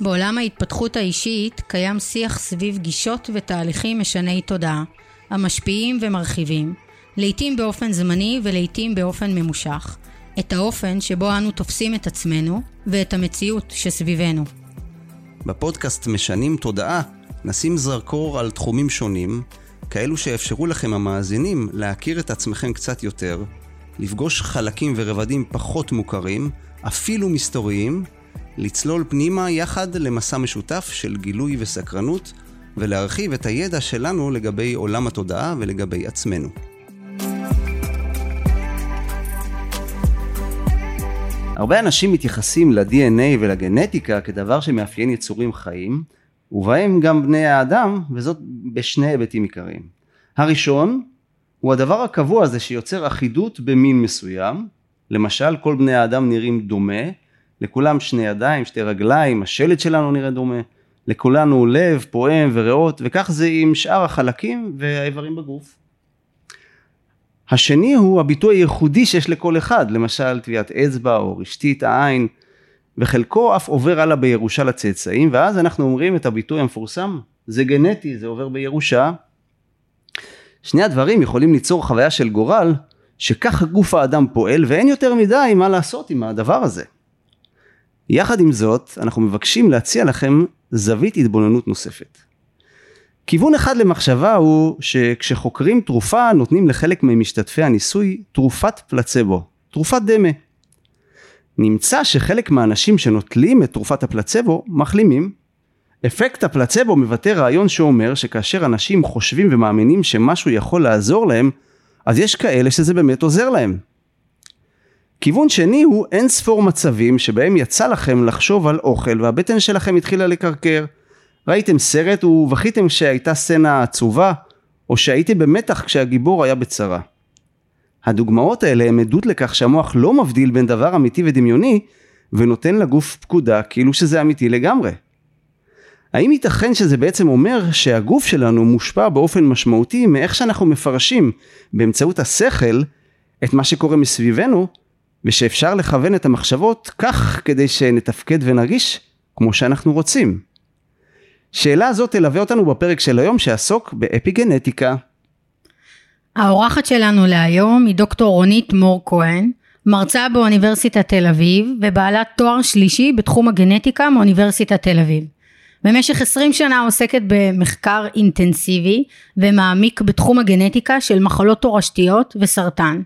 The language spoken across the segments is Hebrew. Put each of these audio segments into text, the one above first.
בעולם ההתפתחות האישית קיים שיח סביב גישות ותהליכים משני תודעה, המשפיעים ומרחיבים, לעתים באופן זמני ולעתים באופן ממושך, את האופן שבו אנו תופסים את עצמנו ואת המציאות שסביבנו. בפודקאסט משנים תודעה נשים זרקור על תחומים שונים, כאלו שיאפשרו לכם המאזינים להכיר את עצמכם קצת יותר, לפגוש חלקים ורבדים פחות מוכרים, אפילו מסתוריים, לצלול פנימה יחד למסע משותף של גילוי וסקרנות, ולהרחיב את הידע שלנו לגבי עולם התודעה ולגבי עצמנו. הרבה אנשים מתייחסים ל-DNA ולגנטיקה כדבר שמאפיין יצורים חיים, ובהם גם בני האדם, וזאת בשני היבטים עיקריים. הראשון הוא הדבר הקבוע הזה שיוצר אחידות במין מסוים, למשל כל בני האדם נראים דומה, לכולם שני ידיים, שתי רגליים, השלד שלנו נראה דומה, לכולנו לב, פועם וריאות, וכך זה עם שאר החלקים והאיברים בגוף. השני הוא הביטוי הייחודי שיש לכל אחד, למשל טביעת אצבע או רשתית העין, וחלקו אף עובר הלאה בירושה לצאצאים, ואז אנחנו אומרים את הביטוי המפורסם, זה גנטי, זה עובר בירושה. שני הדברים יכולים ליצור חוויה של גורל, שככה גוף האדם פועל, ואין יותר מדי מה לעשות עם הדבר הזה. יחד עם זאת, אנחנו מבקשים להציע לכם זווית התבוננות נוספת. כיוון אחד למחשבה הוא שכשחוקרים תרופה נותנים לחלק ממשתתפי הניסוי תרופת פלצבו, תרופת דמה. נמצא שחלק מהאנשים שנוטלים את תרופת הפלצבו מחלימים. אפקט הפלצבו מבטא רעיון שאומר שכאשר אנשים חושבים ומאמינים שמשהו יכול לעזור להם, אז יש כאלה שזה באמת עוזר להם. כיוון שני הוא אין ספור מצבים שבהם יצא לכם לחשוב על אוכל והבטן שלכם התחילה לקרקר. ראיתם סרט ובכיתם שהייתה סצנה עצובה, או שהייתם במתח כשהגיבור היה בצרה. הדוגמאות האלה הן עדות לכך שהמוח לא מבדיל בין דבר אמיתי ודמיוני, ונותן לגוף פקודה כאילו שזה אמיתי לגמרי. האם ייתכן שזה בעצם אומר שהגוף שלנו מושפע באופן משמעותי מאיך שאנחנו מפרשים באמצעות השכל את מה שקורה מסביבנו, ושאפשר לכוון את המחשבות כך כדי שנתפקד ונרגיש כמו שאנחנו רוצים. שאלה הזאת תלווה אותנו בפרק של היום שעסוק באפיגנטיקה. האורחת שלנו להיום היא דוקטור רונית מור כהן, מרצה באוניברסיטת תל אביב ובעלת תואר שלישי בתחום הגנטיקה מאוניברסיטת תל אביב. במשך 20 שנה עוסקת במחקר אינטנסיבי ומעמיק בתחום הגנטיקה של מחלות תורשתיות וסרטן.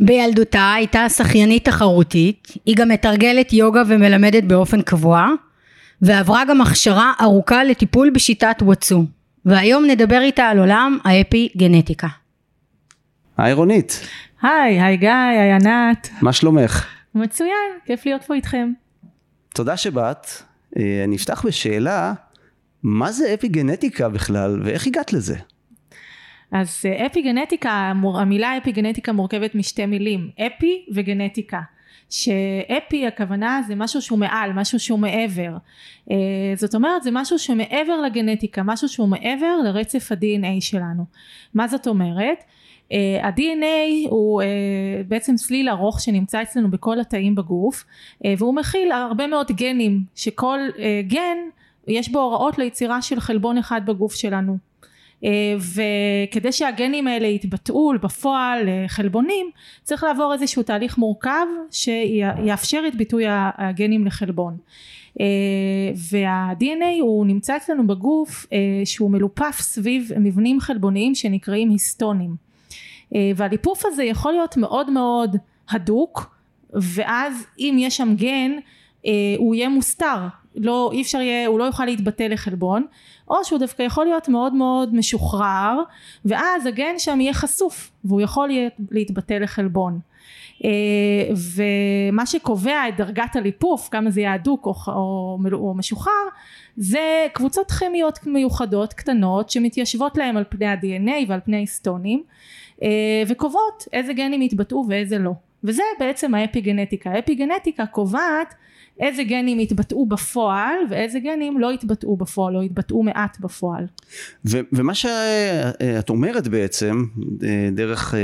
בילדותה הייתה שחיינית תחרותית, היא גם מתרגלת יוגה ומלמדת באופן קבוע, ועברה גם הכשרה ארוכה לטיפול בשיטת וואטסו. והיום נדבר איתה על עולם האפי גנטיקה. היי רונית. היי, היי גיא, היי ענת. מה שלומך? מצוין, כיף להיות פה איתכם. תודה שבאת. אה, אני אפתח בשאלה, מה זה אפי גנטיקה בכלל ואיך הגעת לזה? אז אה, אפי גנטיקה, המילה אפי גנטיקה מורכבת משתי מילים, אפי וגנטיקה. שאפי הכוונה זה משהו שהוא מעל, משהו שהוא מעבר. אה, זאת אומרת זה משהו שמעבר לגנטיקה, משהו שהוא מעבר לרצף ה-DNA שלנו. מה זאת אומרת? Uh, ה-DNA הוא בעצם סליל ארוך שנמצא אצלנו בכל התאים בגוף והוא מכיל הרבה מאוד גנים שכל גן יש בו הוראות ליצירה של חלבון אחד בגוף שלנו אה, וכדי שהגנים האלה יתבטאו בפועל לחלבונים צריך לעבור איזשהו תהליך מורכב שיאפשר את ביטוי הגנים לחלבון. אה, וה-DNA הוא נמצא אצלנו בגוף אה, שהוא מלופף סביב מבנים חלבוניים שנקראים היסטונים. והליפוף הזה יכול להיות מאוד מאוד הדוק ואז אם יש שם גן הוא יהיה מוסתר לא אי אפשר יהיה הוא לא יוכל להתבטא לחלבון או שהוא דווקא יכול להיות מאוד מאוד משוחרר ואז הגן שם יהיה חשוף והוא יכול להתבטא לחלבון. אה, ומה שקובע את דרגת הליפוף כמה זה יהיה הדוק או, או, או משוחרר זה קבוצות כימיות מיוחדות קטנות שמתיישבות להם על פני ה-DNA ועל פני היסטונים אה, וקובעות איזה גנים יתבטאו ואיזה לא וזה בעצם האפיגנטיקה האפיגנטיקה קובעת איזה גנים יתבטאו בפועל ואיזה גנים לא יתבטאו בפועל או יתבטאו מעט בפועל. ו- ומה שאת אומרת בעצם אה, דרך אה,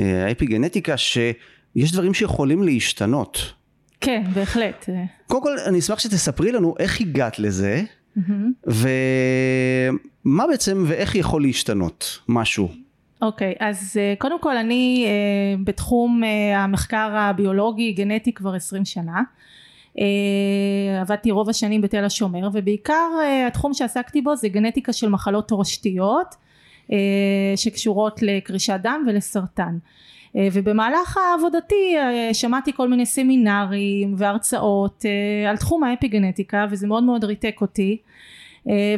אה, האפיגנטיקה שיש דברים שיכולים להשתנות כן, בהחלט. קודם כל, אני אשמח שתספרי לנו איך הגעת לזה, Mm-hmm. ומה בעצם ואיך יכול להשתנות משהו. אוקיי, okay, אז uh, קודם כל אני uh, בתחום uh, המחקר הביולוגי גנטי כבר עשרים שנה. Uh, עבדתי רוב השנים בתל השומר ובעיקר uh, התחום שעסקתי בו זה גנטיקה של מחלות תורשתיות uh, שקשורות לקרישת דם ולסרטן. ובמהלך עבודתי שמעתי כל מיני סמינרים והרצאות על תחום האפיגנטיקה וזה מאוד מאוד ריתק אותי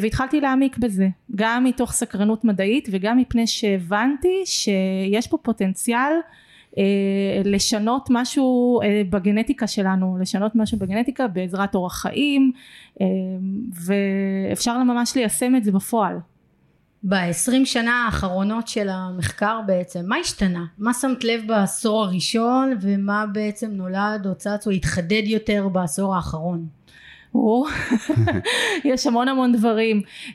והתחלתי להעמיק בזה גם מתוך סקרנות מדעית וגם מפני שהבנתי שיש פה פוטנציאל אה, לשנות משהו אה, בגנטיקה שלנו לשנות משהו בגנטיקה בעזרת אורח חיים ואפשר ממש ליישם את זה בפועל ב-20 שנה האחרונות של המחקר בעצם, מה השתנה? מה שמת לב בעשור הראשון ומה בעצם נולד או צץ או התחדד יותר בעשור האחרון? יש המון המון דברים. Uh,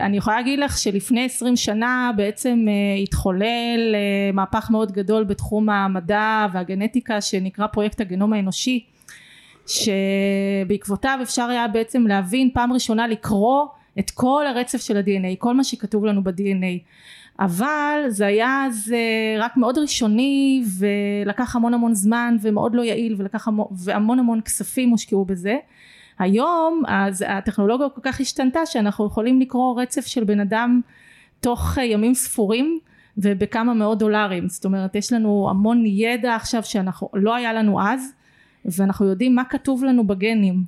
אני יכולה להגיד לך שלפני עשרים שנה בעצם uh, התחולל uh, מהפך מאוד גדול בתחום המדע והגנטיקה שנקרא פרויקט הגנום האנושי שבעקבותיו אפשר היה בעצם להבין פעם ראשונה לקרוא את כל הרצף של ה-DNA, כל מה שכתוב לנו ב-DNA. אבל זה היה אז רק מאוד ראשוני ולקח המון המון זמן ומאוד לא יעיל ולקח המון, והמון המון כספים הושקעו בזה היום אז הטכנולוגיה כל כך השתנתה שאנחנו יכולים לקרוא רצף של בן אדם תוך ימים ספורים ובכמה מאות דולרים. זאת אומרת יש לנו המון ידע עכשיו שאנחנו לא היה לנו אז ואנחנו יודעים מה כתוב לנו בגנים.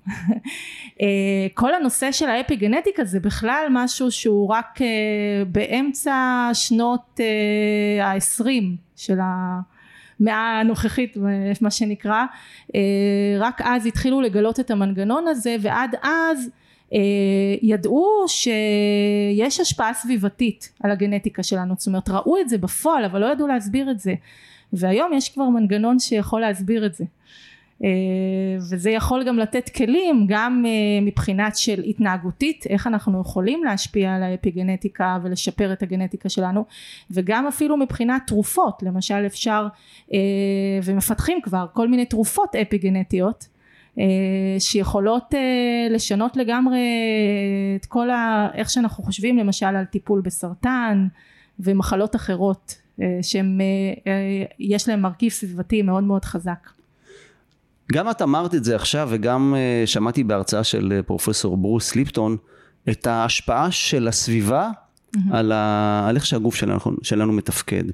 אה, כל הנושא של האפיגנטיקה זה בכלל משהו שהוא רק אה, באמצע שנות אה, העשרים של ה... המאה הנוכחית מה שנקרא אה, רק אז התחילו לגלות את המנגנון הזה ועד אז אה, ידעו שיש השפעה סביבתית על הגנטיקה שלנו. זאת אומרת ראו את זה בפועל אבל לא ידעו להסביר את זה. והיום יש כבר מנגנון שיכול להסביר את זה. אה, וזה יכול גם לתת כלים גם אה, מבחינת של התנהגותית איך אנחנו יכולים להשפיע על האפיגנטיקה ולשפר את הגנטיקה שלנו וגם אפילו מבחינת תרופות. למשל אפשר אה, ומפתחים כבר כל מיני תרופות אפיגנטיות שיכולות לשנות לגמרי את כל ה... איך שאנחנו חושבים למשל על טיפול בסרטן ומחלות אחרות שהם יש להם מרכיב סביבתי מאוד מאוד חזק גם את אמרת את זה עכשיו וגם uh, שמעתי בהרצאה של uh, פרופסור ברוס ליפטון את ההשפעה של הסביבה mm-hmm. על, ה... על איך שהגוף שלנו, שלנו מתפקד.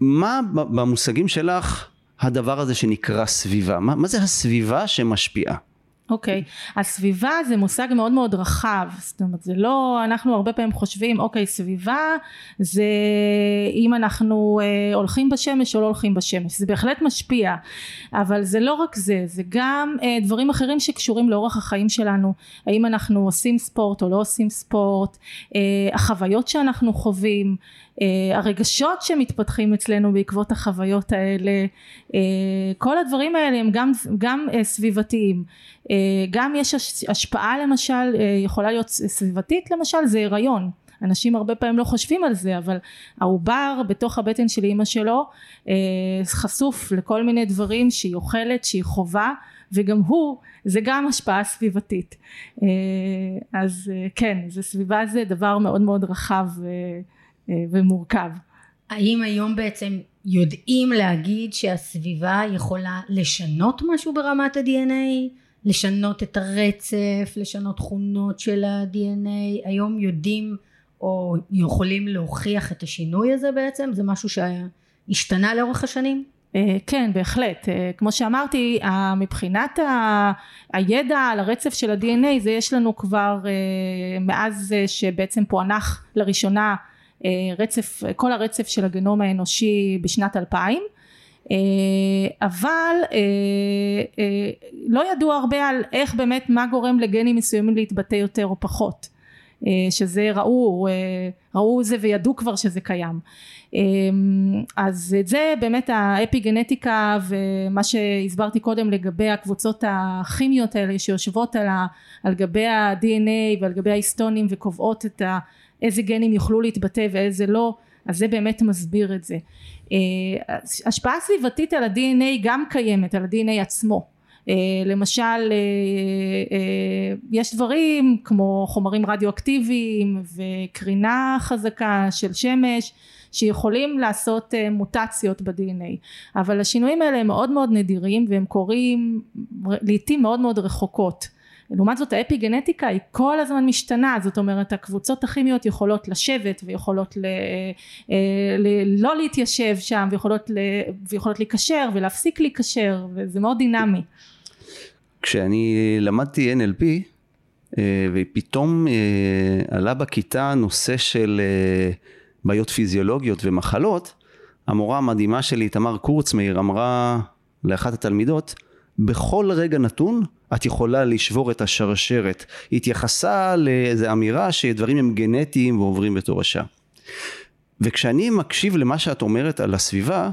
מה במושגים שלך הדבר הזה שנקרא סביבה? מה, מה זה הסביבה שמשפיעה? אוקיי, okay. הסביבה זה מושג מאוד מאוד רחב, זאת אומרת זה לא, אנחנו הרבה פעמים חושבים אוקיי okay, סביבה זה אם אנחנו אה, הולכים בשמש או לא הולכים בשמש, זה בהחלט משפיע, אבל זה לא רק זה, זה גם אה, דברים אחרים שקשורים לאורח החיים שלנו, האם אנחנו עושים ספורט או לא עושים ספורט, אה, החוויות שאנחנו חווים, הרגשות שמתפתחים אצלנו בעקבות החוויות האלה, אה, כל הדברים האלה הם גם, גם אה, סביבתיים. גם יש השפעה למשל, יכולה להיות סביבתית למשל, זה הריון. אנשים הרבה פעמים לא חושבים על זה אבל העובר בתוך הבטן של אימא שלו חשוף לכל מיני דברים שהיא אוכלת שהיא חווה וגם הוא זה גם השפעה סביבתית אז כן זה סביבה זה דבר מאוד מאוד רחב אה, ומורכב. האם היום בעצם יודעים להגיד שהסביבה יכולה לשנות משהו ברמת ה-DNA? לשנות את הרצף, לשנות תכונות של ה-DNA? היום יודעים או יכולים להוכיח את השינוי הזה בעצם? זה משהו שהשתנה לאורך השנים? אה, כן בהחלט אה, כמו שאמרתי מבחינת הידע על הרצף של ה-DNA זה יש לנו כבר מאז שבעצם פוענח לראשונה אה, רצף, כל הרצף של הגנום האנושי בשנת 2000 אה, אבל אה, לא ידוע הרבה על איך באמת מה גורם לגנים מסוימים להתבטא יותר או פחות שזה ראו, ראו זה וידעו כבר שזה קיים. אז את זה באמת האפי גנטיקה ומה שהסברתי קודם לגבי הקבוצות הכימיות האלה שיושבות על, ה, על גבי ה-DNA ועל גבי ההיסטונים וקובעות את ה... איזה גנים יוכלו להתבטא ואיזה לא אז זה באמת מסביר את זה. אה, השפעה סביבתית על ה-DNA גם קיימת, על ה-DNA עצמו. אה, למשל יש דברים כמו חומרים רדיואקטיביים וקרינה חזקה של שמש שיכולים לעשות מוטציות ב-DNA אבל השינויים האלה הם מאוד מאוד נדירים והם קורים לעיתים מאוד מאוד רחוקות לעומת זאת האפיגנטיקה היא כל הזמן משתנה זאת אומרת הקבוצות הכימיות יכולות לשבת ויכולות ל, אה, ל, לא להתיישב שם ויכולות, ל, ויכולות להיקשר ולהפסיק להיקשר וזה מאוד דינמי. כשאני למדתי NLP אה, ופתאום אה, עלה בכיתה נושא של בעיות פיזיולוגיות ומחלות המורה המדהימה שלי תמר קורצמאיר אמרה לאחת התלמידות בכל רגע נתון את יכולה לשבור את השרשרת. היא התייחסה לאיזו אמירה שדברים הם גנטיים ועוברים בתורשה. וכשאני מקשיב למה שאת אומרת על הסביבה,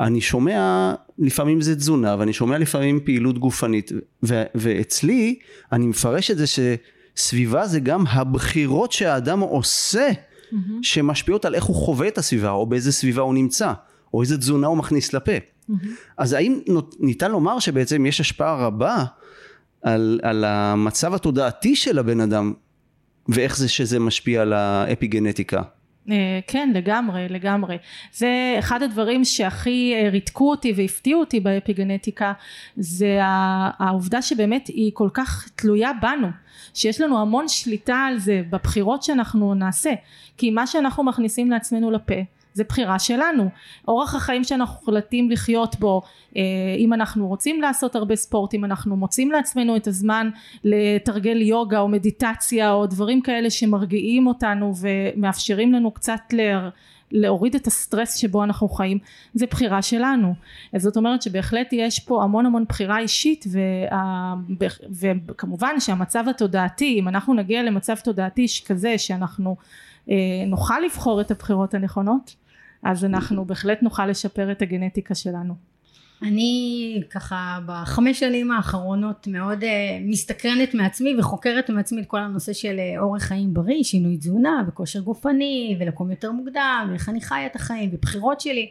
אני שומע לפעמים זה תזונה ואני שומע לפעמים פעילות גופנית ו- ואצלי אני מפרש את זה שסביבה זה גם הבחירות שהאדם עושה mm-hmm. שמשפיעות על איך הוא חווה את הסביבה או באיזה סביבה הוא נמצא או איזה תזונה הוא מכניס לפה. Mm-hmm. אז האם ניתן לומר שבעצם יש השפעה רבה על, על המצב התודעתי של הבן אדם ואיך זה שזה משפיע על האפיגנטיקה? אה, כן לגמרי לגמרי זה אחד הדברים שהכי אה, ריתקו אותי והפתיעו אותי באפיגנטיקה זה העובדה שבאמת היא כל כך תלויה בנו שיש לנו המון שליטה על זה בבחירות שאנחנו נעשה כי מה שאנחנו מכניסים לעצמנו לפה זה בחירה שלנו. אורח החיים שאנחנו החלטים לחיות בו אה, אם אנחנו רוצים לעשות הרבה ספורט אם אנחנו מוצאים לעצמנו את הזמן לתרגל יוגה או מדיטציה או דברים כאלה שמרגיעים אותנו ומאפשרים לנו קצת ל... להוריד את הסטרס שבו אנחנו חיים זה בחירה שלנו. אז זאת אומרת שבהחלט יש פה המון המון בחירה אישית וה, וכמובן שהמצב התודעתי אם אנחנו נגיע למצב תודעתי כזה שאנחנו אה, נוכל לבחור את הבחירות הנכונות אז אנחנו בהחלט נוכל לשפר את הגנטיקה שלנו. אני ככה בחמש שנים האחרונות מאוד uh, מסתקרנת מעצמי וחוקרת מעצמי את כל הנושא של uh, אורח חיים בריא, שינוי תזונה וכושר גופני ולקום יותר מוקדם ואיך אני חיה את החיים ובחירות שלי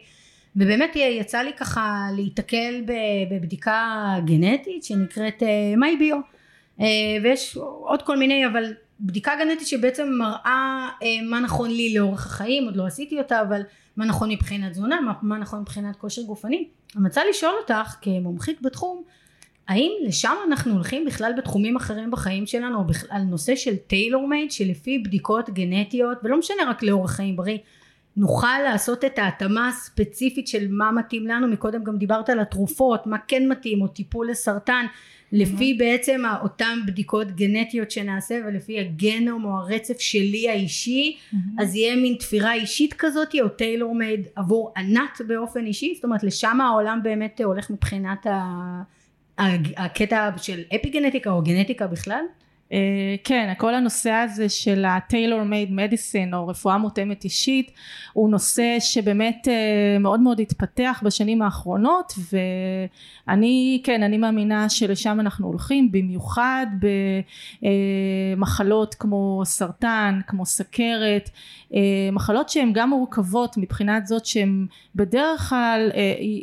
ובאמת יצא לי ככה להיתקל בבדיקה גנטית שנקראת מייביו uh, uh, ויש עוד כל מיני אבל בדיקה גנטית שבעצם מראה uh, מה נכון לי לאורך החיים עוד לא עשיתי אותה אבל מה נכון מבחינת תזונה, מה, מה נכון מבחינת כושר גופני. אני רוצה לשאול אותך כמומחית בתחום, האם לשם אנחנו הולכים בכלל בתחומים אחרים בחיים שלנו, או בכלל נושא של טיילור מייד, שלפי בדיקות גנטיות, ולא משנה רק לאורח חיים בריא, נוכל לעשות את ההתאמה הספציפית של מה מתאים לנו, מקודם גם דיברת על התרופות, מה כן מתאים, או טיפול לסרטן, לפי בעצם אותן בדיקות גנטיות שנעשה ולפי הגנום או הרצף שלי האישי אז יהיה מין תפירה אישית כזאת או טיילור מייד עבור ענת באופן אישי זאת אומרת לשם העולם באמת הולך מבחינת הקטע של אפי גנטיקה או גנטיקה בכלל? אה, כן, כל הנושא הזה של ה-tailor made medicine או רפואה מותאמת אישית הוא נושא שבאמת אה, מאוד מאוד התפתח בשנים האחרונות ואני, כן, אני מאמינה שלשם אנחנו הולכים במיוחד במחלות כמו סרטן, כמו סכרת, אה, מחלות שהן גם מורכבות מבחינת זאת שהן בדרך כלל,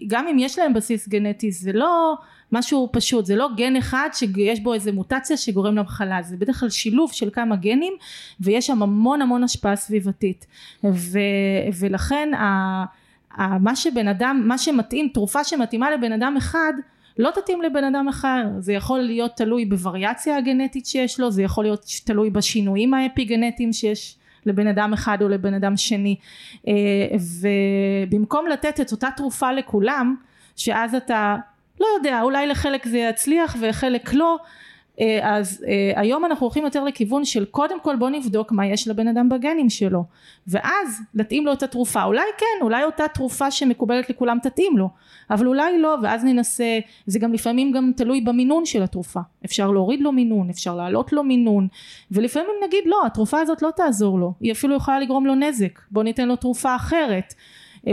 גם אם יש להן בסיס גנטי זה לא משהו פשוט זה לא גן אחד שיש בו איזה מוטציה שגורם למחלה זה בדרך כלל שילוב של כמה גנים ויש שם המון המון השפעה סביבתית. ו, ולכן ה, ה, מה שבן אדם מה שמתאים תרופה שמתאימה לבן אדם אחד לא תתאים לבן אדם אחר. זה יכול להיות תלוי בווריאציה הגנטית שיש לו זה יכול להיות תלוי בשינויים האפי גנטיים שיש לבן אדם אחד או לבן אדם שני. אה, ובמקום לתת את אותה תרופה לכולם שאז אתה לא יודע אולי לחלק זה יצליח וחלק לא אז אה, היום אנחנו הולכים יותר לכיוון של קודם כל בוא נבדוק מה יש לבן אדם בגנים שלו ואז להתאים לו את התרופה. אולי כן אולי אותה תרופה שמקובלת לכולם תתאים לו אבל אולי לא ואז ננסה זה גם לפעמים גם תלוי במינון של התרופה. אפשר להוריד לו מינון אפשר להעלות לו מינון ולפעמים נגיד לא התרופה הזאת לא תעזור לו היא אפילו יכולה לגרום לו נזק בוא ניתן לו תרופה אחרת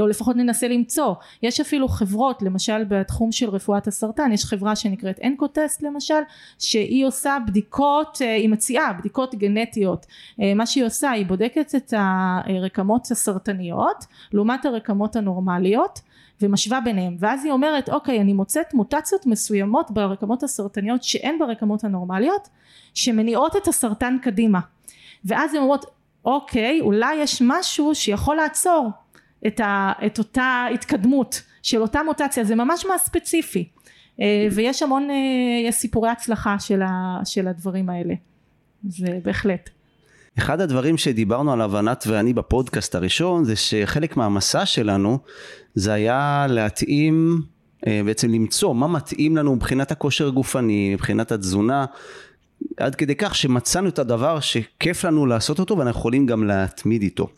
או לפחות ננסה למצוא. יש אפילו חברות למשל בתחום של רפואת הסרטן יש חברה שנקראת אנקוטסט למשל שהיא עושה בדיקות היא מציעה בדיקות גנטיות. מה שהיא עושה היא בודקת את הרקמות הסרטניות לעומת הרקמות הנורמליות ומשווה ביניהם. ואז היא אומרת אוקיי אני מוצאת מוטציות מסוימות ברקמות הסרטניות שאין ברקמות הנורמליות שמניעות את הסרטן קדימה. ואז הן אומרות אוקיי אולי יש משהו שיכול לעצור את, ה, את אותה התקדמות של אותה מוטציה זה ממש מה ספציפי. אה, ויש המון אה, יש סיפורי הצלחה של, ה, של הדברים האלה. זה בהחלט. אחד הדברים שדיברנו עליו ענת ואני בפודקאסט הראשון זה שחלק מהמסע שלנו זה היה להתאים אה, בעצם למצוא מה מתאים לנו מבחינת הכושר הגופני מבחינת התזונה עד כדי כך שמצאנו את הדבר שכיף לנו לעשות אותו ואנחנו יכולים גם להתמיד איתו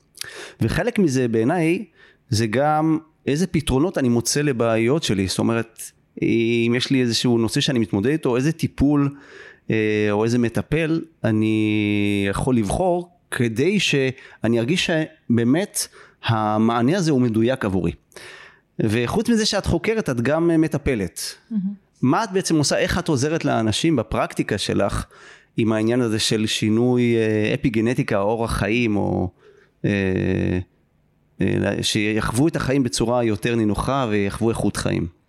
וחלק מזה בעיניי זה גם איזה פתרונות אני מוצא לבעיות שלי זאת אומרת אם יש לי איזשהו נושא שאני מתמודד איתו איזה טיפול אה, או איזה מטפל אני יכול לבחור כדי שאני ארגיש שבאמת המענה הזה הוא מדויק עבורי. וחוץ מזה שאת חוקרת את גם מטפלת. Mm-hmm. מה את בעצם עושה, איך את עוזרת לאנשים בפרקטיקה שלך עם העניין הזה של שינוי אה, אפי גנטיקה, אורח חיים או שיחוו את החיים בצורה יותר נינוחה ויחוו איכות חיים?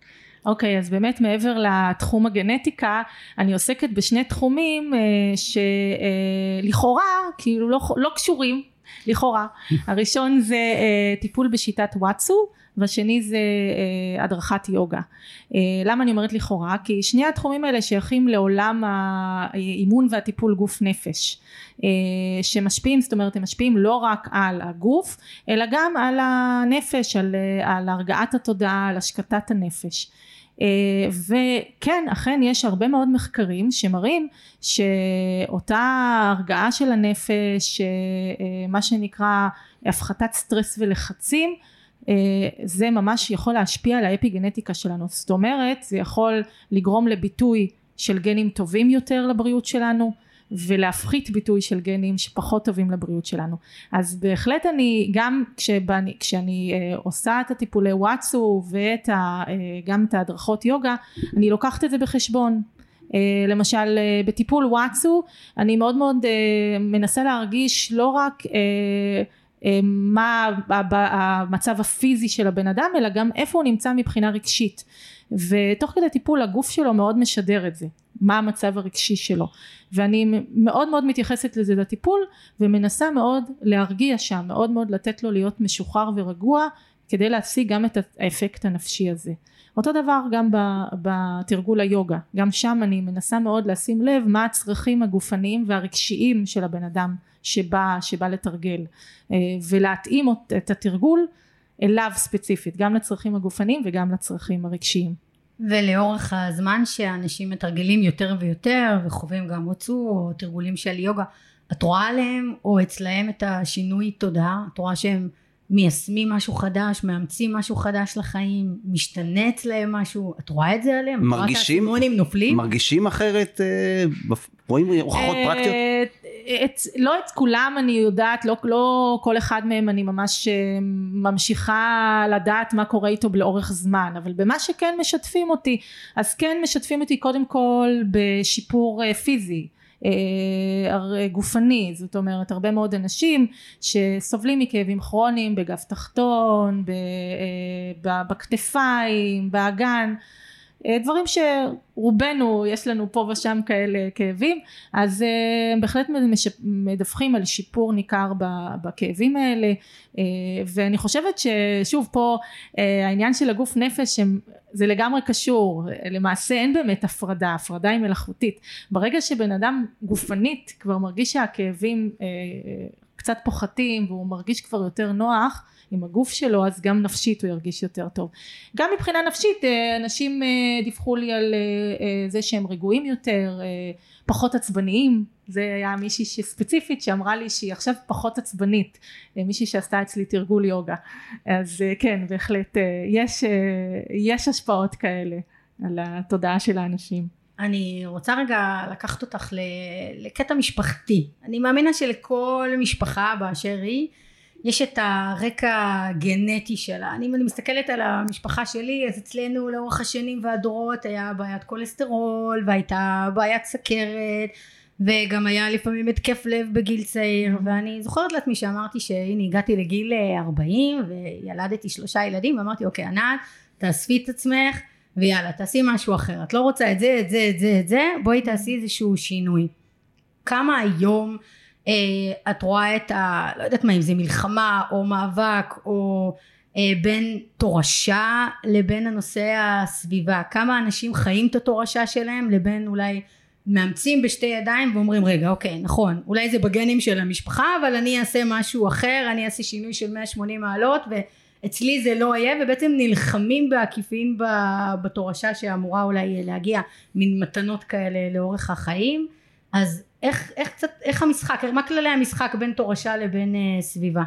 אוקיי, okay, אז באמת מעבר לתחום הגנטיקה, אני עוסקת בשני תחומים אה, שלכאורה, אה, כאילו לא, לא קשורים, לכאורה. הראשון זה אה, טיפול בשיטת וואטסו, והשני זה אה, הדרכת יוגה. אה, למה אני אומרת לכאורה? כי שני התחומים האלה שייכים לעולם האימון והטיפול גוף נפש. אה, שמשפיעים, זאת אומרת הם משפיעים לא רק על הגוף, אלא גם על הנפש, על, על הרגעת התודעה, על השקטת הנפש. אה, וכן אכן יש הרבה מאוד מחקרים שמראים שאותה הרגעה של הנפש אה, מה שנקרא הפחתת סטרס ולחצים זה ממש יכול להשפיע על האפי גנטיקה שלנו. זאת אומרת זה יכול לגרום לביטוי של גנים טובים יותר לבריאות שלנו ולהפחית ביטוי של גנים שפחות טובים לבריאות שלנו. אז בהחלט אני גם כשבני, כשאני אה, עושה את הטיפולי וואטסו ואת ה, אה, גם את ההדרכות יוגה אני לוקחת את זה בחשבון. אה, למשל אה, בטיפול וואטסו אני מאוד מאוד אה, מנסה להרגיש לא רק אה, אה מה המצב הפיזי של הבן אדם אלא גם איפה הוא נמצא מבחינה רגשית. ותוך כדי טיפול הגוף שלו מאוד משדר את זה מה המצב הרגשי שלו. ואני מאוד מאוד מתייחסת לזה לטיפול ומנסה מאוד להרגיע שם מאוד מאוד לתת לו להיות משוחרר ורגוע כדי להשיג גם את האפקט הנפשי הזה אותו דבר גם בתרגול היוגה. גם שם אני מנסה מאוד לשים לב מה הצרכים הגופניים והרגשיים של הבן אדם שבא, שבא לתרגל אה, ולהתאים את התרגול אליו ספציפית גם לצרכים הגופניים וגם לצרכים הרגשיים. ולאורך הזמן שאנשים מתרגלים יותר ויותר וחווים גם הוצאו או תרגולים של יוגה את רואה עליהם או אצלהם את השינוי תודעה? את רואה שהם מיישמים משהו חדש מאמצים משהו חדש לחיים משתנה אצלהם משהו את רואה את זה עליהם? מרגישים נופלים? מרגישים אחרת אה, רואים הוכחות אה, פרקטיות? את, לא את כולם אני יודעת, לא, לא כל אחד מהם אני ממש אה, ממשיכה לדעת מה קורה איתו לאורך זמן, אבל במה שכן משתפים אותי, אז כן משתפים אותי קודם כל בשיפור פיזי. אה, גופני זאת אומרת הרבה מאוד אנשים שסובלים מכאבים כרוניים בגב תחתון בכתפיים באגן. אה, דברים שרובנו יש לנו פה ושם כאלה כאבים אז הם אה, בהחלט מדווחים על שיפור ניכר בכאבים האלה אה, ואני חושבת ששוב פה העניין של הגוף נפש זה לגמרי קשור. למעשה אין באמת הפרדה הפרדה היא מלאכותית. ברגע שבן אדם גופנית כבר מרגיש שהכאבים קצת פוחתים והוא מרגיש כבר יותר נוח עם הגוף שלו אז גם נפשית הוא ירגיש יותר טוב. גם מבחינה נפשית אה, אנשים אה, דיווחו לי על אה, זה שהם רגועים יותר פחות עצבניים. זה היה מישהי ספציפית שאמרה לי שהיא עכשיו פחות עצבנית מישהי שעשתה אצלי תרגול יוגה. אז כן בהחלט יש, יש השפעות כאלה על התודעה של האנשים. אני רוצה רגע לקחת אותך לקטע משפחתי. אני מאמינה שלכל משפחה באשר היא יש את הרקע הגנטי שלה. אני, אם אני מסתכלת על המשפחה שלי, אז אצלנו לאורך השנים והדורות היה בעיית כולסטרול, והייתה בעיית סכרת, וגם היה לפעמים התקף לב בגיל צעיר, ואני זוכרת לעצמי שאמרתי שהנה הגעתי לגיל 40 וילדתי שלושה ילדים, ואמרתי אוקיי ענת, תאספי את עצמך, ויאללה תעשי משהו אחר, את לא רוצה את זה, את זה, את זה, את זה, בואי תעשי איזשהו שינוי. כמה היום את רואה את ה... לא יודעת מה אם זה מלחמה או מאבק או אה, בין תורשה לבין הנושא הסביבה. כמה אנשים חיים את התורשה שלהם לבין אולי מאמצים בשתי ידיים ואומרים רגע אוקיי נכון אולי זה בגנים של המשפחה אבל אני אעשה משהו אחר אני אעשה שינוי של 180 מעלות ואצלי זה לא יהיה. ובעצם נלחמים בעקיפין בתורשה שאמורה אולי להגיע מין מתנות כאלה לאורך החיים. אז איך, איך קצת, איך המשחק, מה כללי המשחק בין תורשה לבין אה, סביבה?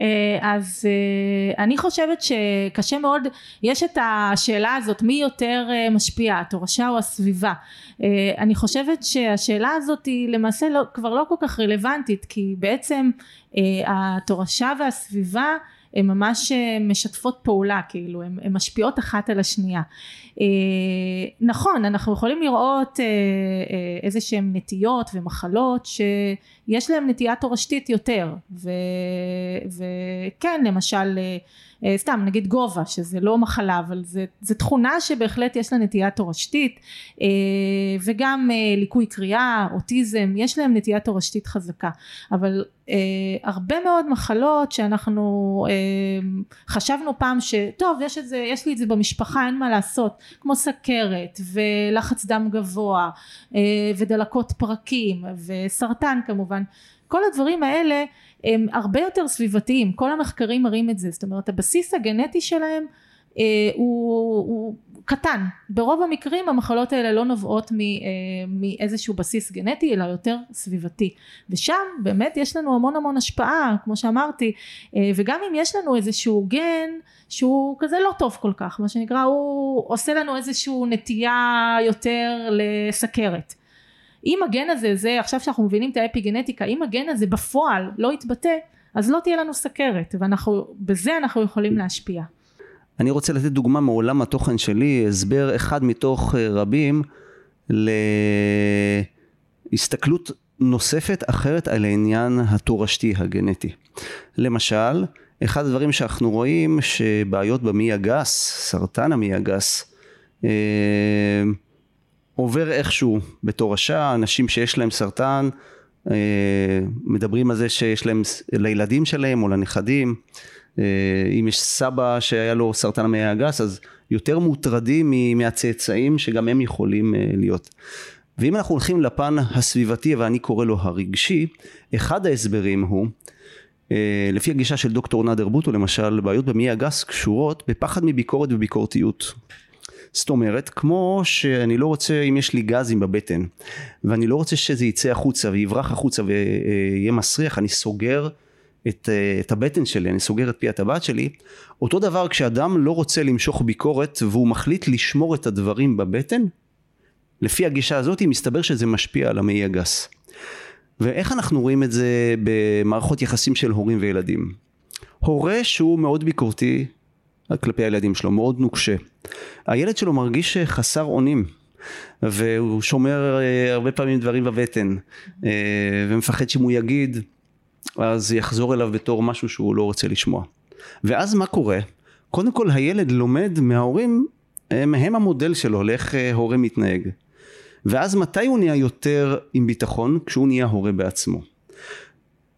אה, אז אה, אני חושבת שקשה מאוד, יש את השאלה הזאת מי יותר אה, משפיע, התורשה או הסביבה. אני חושבת שהשאלה הזאת היא למעשה לא, כבר לא כל כך רלוונטית כי בעצם התורשה והסביבה הן ממש אה, משתפות פעולה כאילו הן משפיעות אחת על השנייה. אה, נכון אנחנו יכולים לראות אה, איזה שהן נטיות ומחלות שיש להן נטייה תורשתית יותר. ו, וכן למשל סתם נגיד גובה שזה לא מחלה אבל זה, זה תכונה שבהחלט יש לה נטייה תורשתית וגם ליקוי קריאה אוטיזם יש להם נטייה תורשתית חזקה. אבל אה, הרבה מאוד מחלות שאנחנו אה, חשבנו פעם שטוב יש את זה יש לי את זה במשפחה אין מה לעשות. כמו סכרת ולחץ דם גבוה אה, ודלקות פרקים וסרטן כמובן כל הדברים האלה הם הרבה יותר סביבתיים כל המחקרים מראים את זה זאת אומרת הבסיס הגנטי שלהם אה, הוא, הוא קטן. ברוב המקרים המחלות האלה לא נובעות אה, מאיזשהו בסיס גנטי אלא יותר סביבתי. ושם באמת יש לנו המון המון השפעה כמו שאמרתי אה, וגם אם יש לנו איזשהו גן שהוא כזה לא טוב כל כך מה שנקרא הוא עושה לנו איזשהו נטייה יותר לסכרת אם הגן הזה זה עכשיו שאנחנו מבינים את האפי גנטיקה אם הגן הזה בפועל לא יתבטא אז לא תהיה לנו סכרת ואנחנו בזה אנחנו יכולים להשפיע אני רוצה לתת דוגמה מעולם התוכן שלי, הסבר אחד מתוך אה, רבים להסתכלות נוספת אחרת על העניין התורשתי הגנטי. למשל, אחד הדברים שאנחנו רואים שבעיות במעי הגס, סרטן המעי הגס, אה, עובר איכשהו בתורשה, אנשים שיש להם סרטן אה, מדברים על זה שיש להם לילדים שלהם או לנכדים אה, אם יש סבא שהיה לו סרטן המעי הגס אז יותר מוטרדים מהצאצאים שגם הם יכולים אה, להיות. ואם אנחנו הולכים לפן הסביבתי ואני קורא לו הרגשי, אחד ההסברים הוא לפי הגישה של דוקטור נאדר בוטו למשל, בעיות במעי הגס קשורות בפחד מביקורת וביקורתיות. זאת אומרת, כמו שאני לא רוצה, אם יש לי גזים בבטן, ואני לא רוצה שזה יצא החוצה ויברח החוצה ויהיה מסריח, אני סוגר את, אה, את הבטן שלי, אני סוגר את פי הטבעת שלי, אותו דבר כשאדם לא רוצה למשוך ביקורת והוא מחליט לשמור את הדברים בבטן, לפי הגישה הזאת מסתבר שזה משפיע על המעי הגס. ואיך אנחנו רואים את זה במערכות יחסים של הורים וילדים? הורה שהוא מאוד ביקורתי כלפי הילדים שלו, מאוד נוקשה. הילד שלו מרגיש חסר אונים. והוא שומר אה, הרבה פעמים דברים בבטן אה, ומפחד שאם הוא יגיד אז יחזור אליו בתור משהו שהוא לא רוצה לשמוע. ואז מה קורה? קודם כל הילד לומד מההורים, הם, הם המודל שלו לאיך אה, הורה מתנהג. ואז מתי הוא נהיה יותר עם ביטחון? כשהוא נהיה הורה בעצמו.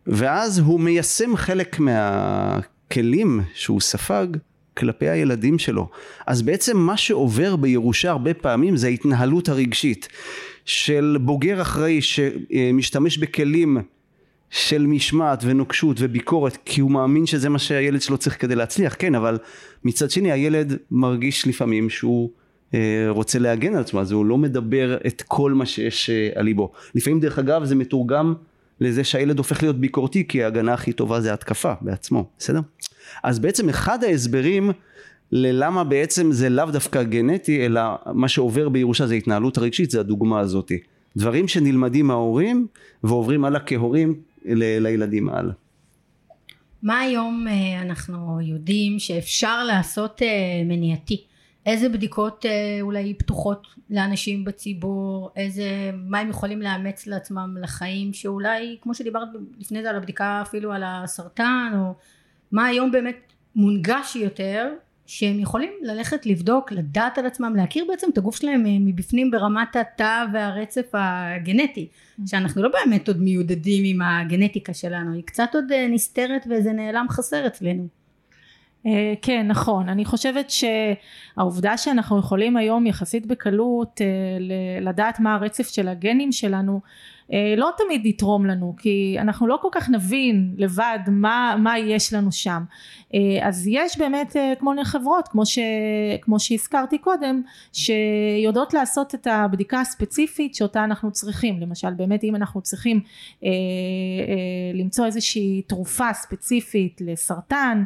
ואז הוא מיישם חלק מהכלים שהוא ספג כלפי הילדים שלו. אז בעצם מה שעובר בירושה הרבה פעמים זה ההתנהלות הרגשית של בוגר אחראי שמשתמש בכלים של משמעת ונוקשות וביקורת כי הוא מאמין שזה מה שהילד שלו צריך כדי להצליח כן אבל מצד שני הילד מרגיש לפעמים שהוא אה, רוצה להגן על עצמו אז הוא לא מדבר את כל מה שיש אה, על ליבו לפעמים דרך אגב זה מתורגם לזה שהילד הופך להיות ביקורתי כי ההגנה הכי טובה זה התקפה בעצמו בסדר אז בעצם אחד ההסברים ללמה בעצם זה לאו דווקא גנטי אלא מה שעובר בירושה זה התנהלות הרגשית זה הדוגמה הזאתי דברים שנלמדים מההורים ועוברים הלאה כהורים ל- לילדים הלאה. מה היום אה, אנחנו יודעים שאפשר לעשות אה, מניעתי? איזה בדיקות אה, אולי פתוחות לאנשים בציבור, איזה, מה הם יכולים לאמץ לעצמם לחיים, שאולי, כמו שדיברת לפני זה על הבדיקה אפילו על הסרטן, או מה היום באמת מונגש יותר, שהם יכולים ללכת לבדוק, לדעת על עצמם, להכיר בעצם את הגוף שלהם מבפנים ברמת התא והרצף הגנטי, שאנחנו לא באמת עוד מיודדים עם הגנטיקה שלנו, היא קצת עוד נסתרת וזה נעלם חסר אצלנו. אה, כן נכון אני חושבת שהעובדה שאנחנו יכולים היום יחסית בקלות אה, לדעת מה הרצף של הגנים שלנו אה, לא תמיד יתרום לנו כי אנחנו לא כל כך נבין לבד מה, מה יש לנו שם. אז יש באמת כמו מיני חברות כמו, ש, כמו שהזכרתי קודם שיודעות לעשות את הבדיקה הספציפית שאותה אנחנו צריכים. למשל באמת אם אנחנו צריכים אה, אה, למצוא איזושהי תרופה ספציפית לסרטן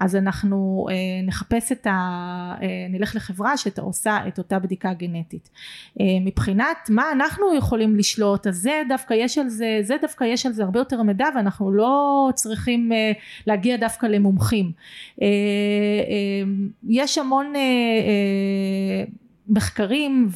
אז אנחנו אה, נחפש את ה... אה, נלך לחברה שעושה את אותה בדיקה גנטית. אה, מבחינת מה אנחנו יכולים לשלוט אז זה דווקא יש על זה, זה דווקא יש על זה הרבה יותר מידע ואנחנו לא צריכים אה, להגיע דווקא למומחים. אה, אה, יש המון אה, אה, מחקרים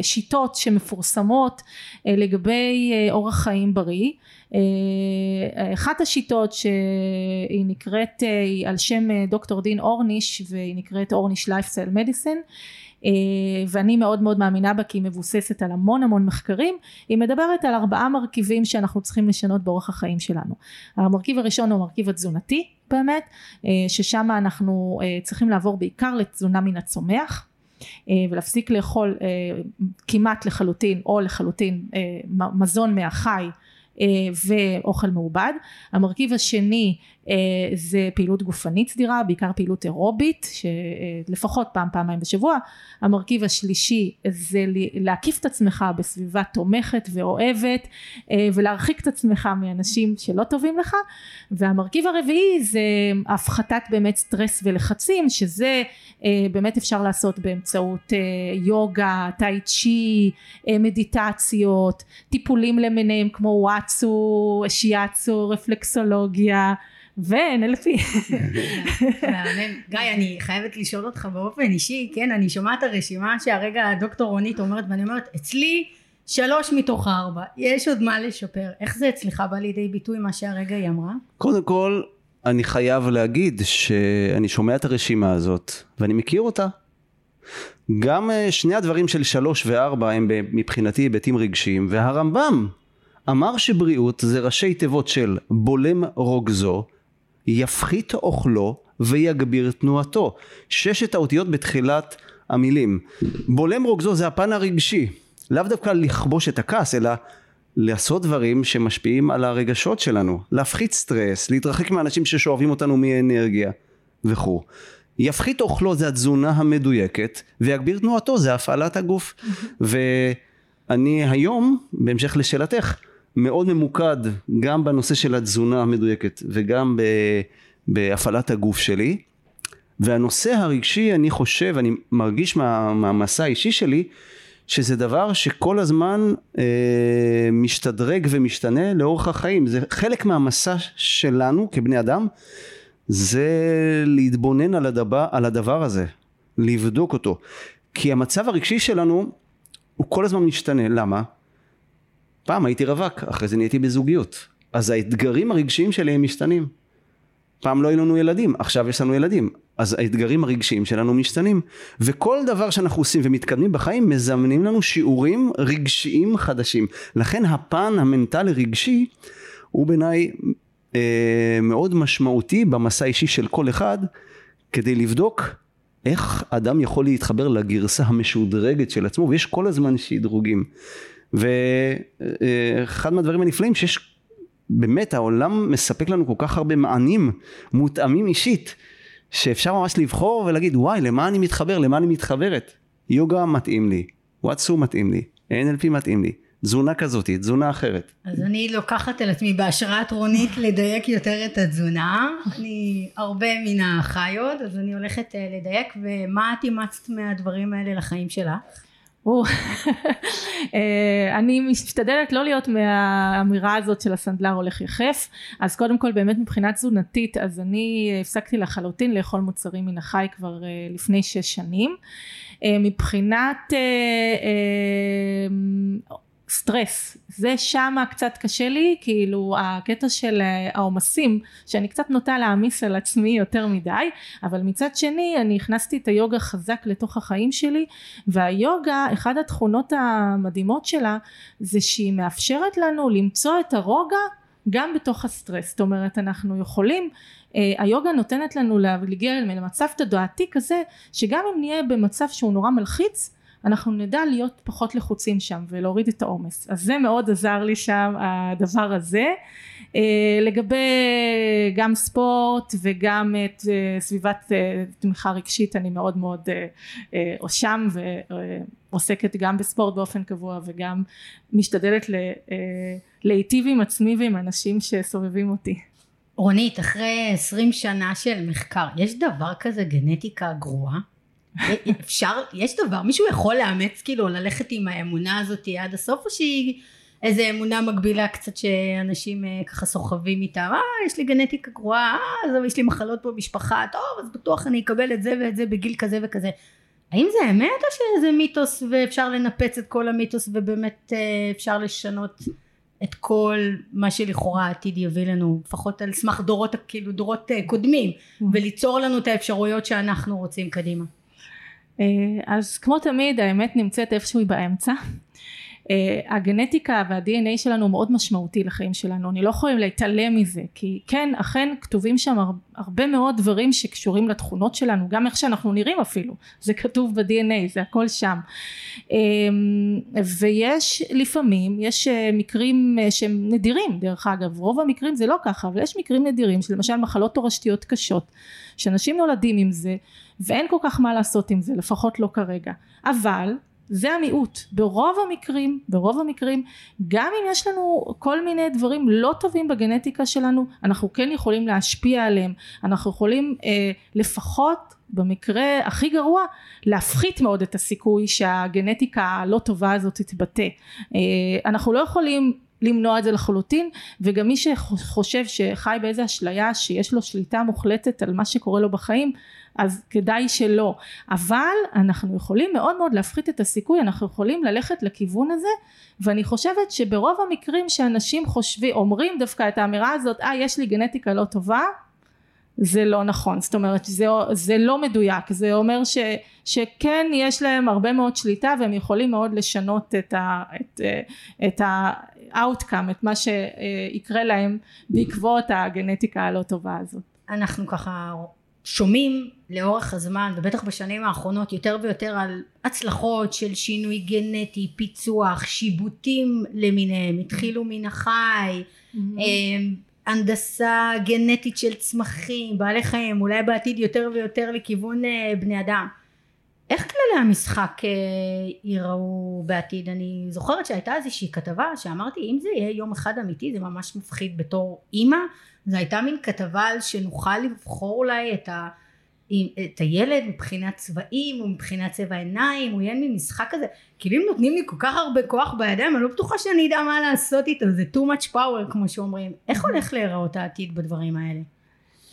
ושיטות שמפורסמות אה, לגבי אה, אורח חיים בריא. אה, אחת השיטות שהיא נקראת היא על שם דוקטור דין אורניש והיא נקראת Ornish Lifestyle Medicine ואני מאוד מאוד מאמינה בה כי היא מבוססת על המון המון מחקרים היא מדברת על ארבעה מרכיבים שאנחנו צריכים לשנות באורח החיים שלנו. המרכיב הראשון הוא המרכיב התזונתי באמת ששם אנחנו צריכים לעבור בעיקר לתזונה מן הצומח ולהפסיק לאכול אה, כמעט לחלוטין או לחלוטין אה, מזון מהחי ואוכל מעובד. המרכיב השני זה פעילות גופנית סדירה, בעיקר פעילות אירובית, שלפחות פעם פעמיים בשבוע. המרכיב השלישי זה להקיף את עצמך בסביבה תומכת ואוהבת ולהרחיק את עצמך מאנשים שלא טובים לך. והמרכיב הרביעי זה הפחתת באמת סטרס ולחצים, שזה באמת אפשר לעשות באמצעות יוגה, טאי צ'י, מדיטציות, טיפולים למיניהם כמו וואטסו, שיאצו, רפלקסולוגיה ו-NLP. גיא, אני חייבת לשאול אותך באופן אישי, כן, אני שומעת הרשימה שהרגע הדוקטור רונית אומרת, ואני אומרת, אצלי שלוש מתוך ארבע, יש עוד מה לשפר. איך זה אצלך בא לידי ביטוי מה שהרגע היא אמרה? קודם כל, אני חייב להגיד שאני שומע את הרשימה הזאת, ואני מכיר אותה. גם אה, שני הדברים של שלוש וארבע הם מבחינתי היבטים רגשיים, והרמב"ם אמר שבריאות זה ראשי תיבות של בולם רוגזו, יפחית אוכלו ויגביר תנועתו. ששת האותיות בתחילת המילים. בולם רוגזו זה הפן הרגשי, לאו דווקא לכבוש את הכעס, אלא לעשות דברים שמשפיעים על הרגשות שלנו, להפחית סטרס, להתרחק מאנשים ששואבים אותנו מאנרגיה וכו'. יפחית אוכלו זה התזונה המדויקת ויגביר תנועתו זה הפעלת הגוף ואני היום בהמשך לשאלתך מאוד ממוקד גם בנושא של התזונה המדויקת וגם בהפעלת הגוף שלי. והנושא הרגשי אני חושב אני מרגיש מה, מהמסע האישי שלי שזה דבר שכל הזמן אה, משתדרג ומשתנה לאורך החיים. זה חלק מהמסע שלנו כבני אדם זה להתבונן על הדבר, על הדבר הזה לבדוק אותו. כי המצב הרגשי שלנו הוא כל הזמן משתנה. למה? פעם הייתי רווק, אחרי זה נהייתי בזוגיות. אז האתגרים הרגשיים שלי הם משתנים. פעם לא היו לנו ילדים, עכשיו יש לנו ילדים. אז האתגרים הרגשיים שלנו משתנים. וכל דבר שאנחנו עושים ומתקדמים בחיים מזמנים לנו שיעורים רגשיים חדשים. לכן הפן המנטלי רגשי הוא בעיניי אה, מאוד משמעותי במסע האישי של כל אחד כדי לבדוק איך אדם יכול להתחבר לגרסה המשודרגת של עצמו ויש כל הזמן שדרוגים. ואחד מהדברים הנפלאים שיש באמת העולם מספק לנו כל כך הרבה מענים מותאמים אישית שאפשר ממש לבחור ולהגיד וואי למה אני מתחבר למה אני מתחברת יוגה מתאים לי וואטסו מתאים לי NLP מתאים לי תזונה כזאת, תזונה אחרת. אז אני לוקחת על עצמי בהשראת רונית לדייק יותר את התזונה. אני הרבה מן החיות, אז אני הולכת אה, לדייק, ומה את אימצת מהדברים האלה לחיים שלך? אה, אני משתדלת לא להיות מהאמירה הזאת של הסנדלר הולך יחף. אז קודם כל באמת מבחינה תזונתית אז אני הפסקתי לחלוטין לאכול מוצרים מן החי כבר אה, לפני שש שנים. מבחינת סטרס. זה שמה קצת קשה לי כאילו הקטע של אה, העומסים שאני קצת נוטה להעמיס על עצמי יותר מדי אבל מצד שני אני הכנסתי את היוגה חזק לתוך החיים שלי והיוגה אחד התכונות המדהימות שלה זה שהיא מאפשרת לנו למצוא את הרוגע גם בתוך הסטרס. זאת אומרת אנחנו יכולים אה, היוגה נותנת לנו להגיע למצב תודעתי כזה שגם אם נהיה במצב שהוא נורא מלחיץ אנחנו נדע להיות פחות לחוצים שם ולהוריד את העומס. אז זה מאוד עזר לי שם הדבר הזה. uh, לגבי גם ספורט וגם את uh, סביבת uh, תמיכה רגשית אני מאוד מאוד שם ועוסקת גם בספורט באופן קבוע וגם משתדלת להיטיב עם עצמי ועם אנשים שסובבים אותי. רונית אחרי עשרים שנה של מחקר יש דבר כזה גנטיקה גרועה? אפשר, יש דבר, מישהו יכול לאמץ כאילו ללכת עם האמונה הזאת עד הסוף או שהיא איזה אמונה מקבילה קצת שאנשים אה, ככה סוחבים איתה, אה יש לי גנטיקה גרועה, אה אז יש לי מחלות במשפחה, טוב אז בטוח אני אקבל את זה ואת זה בגיל כזה וכזה. האם זה אמת או שזה מיתוס ואפשר לנפץ את כל המיתוס ובאמת אה, אפשר לשנות את כל מה שלכאורה העתיד יביא לנו לפחות על סמך דורות כאילו דורות אה, קודמים mm-hmm. וליצור לנו את האפשרויות שאנחנו רוצים קדימה. אה, אז כמו תמיד האמת נמצאת איפשהו באמצע הגנטיקה וה-DNA שלנו מאוד משמעותי לחיים שלנו. אני לא יכולים להתעלם מזה כי כן אכן כתובים שם הרבה מאוד דברים שקשורים לתכונות שלנו גם איך שאנחנו נראים אפילו. זה כתוב ב-DNA זה הכל שם. אה, ויש לפעמים יש מקרים שהם נדירים דרך אגב. רוב המקרים זה לא ככה אבל יש מקרים נדירים של למשל מחלות תורשתיות קשות שאנשים נולדים עם זה ואין כל כך מה לעשות עם זה לפחות לא כרגע. אבל זה המיעוט. ברוב המקרים ברוב המקרים גם אם יש לנו כל מיני דברים לא טובים בגנטיקה שלנו אנחנו כן יכולים להשפיע עליהם. אנחנו יכולים אה, לפחות במקרה הכי גרוע להפחית מאוד את הסיכוי שהגנטיקה הלא טובה הזאת תתבטא. אה, אנחנו לא יכולים למנוע את זה לחלוטין וגם מי שחושב שחי באיזה אשליה שיש לו שליטה מוחלטת על מה שקורה לו בחיים אז כדאי שלא. אבל אנחנו יכולים מאוד מאוד להפחית את הסיכוי אנחנו יכולים ללכת לכיוון הזה ואני חושבת שברוב המקרים שאנשים חושבים אומרים דווקא את האמירה הזאת אה יש לי גנטיקה לא טובה זה לא נכון. זאת אומרת זה, זה לא מדויק. זה אומר ש, שכן יש להם הרבה מאוד שליטה והם יכולים מאוד לשנות את, ה, את, את ה-outcome את מה שיקרה להם בעקבות הגנטיקה הלא טובה הזאת. אנחנו ככה שומעים לאורך הזמן ובטח בשנים האחרונות יותר ויותר על הצלחות של שינוי גנטי, פיצוח, שיבוטים למיניהם, התחילו מן החי, mm-hmm. הנדסה גנטית של צמחים, בעלי חיים, אולי בעתיד יותר ויותר לכיוון אה, בני אדם. איך כללי המשחק אה, ייראו בעתיד? אני זוכרת שהייתה איזושהי כתבה שאמרתי אם זה יהיה יום אחד אמיתי זה ממש מפחיד בתור אימא זו הייתה מין כתבה על שנוכל לבחור אולי את, ה, את הילד מבחינת צבעים או מבחינת צבע עיניים, הוא יהיה מין משחק כזה, כאילו אם נותנים לי כל כך הרבה כוח בידיים, אני לא בטוחה שאני אדע מה לעשות איתו, זה too much power כמו שאומרים. איך הולך להיראות העתיד בדברים האלה?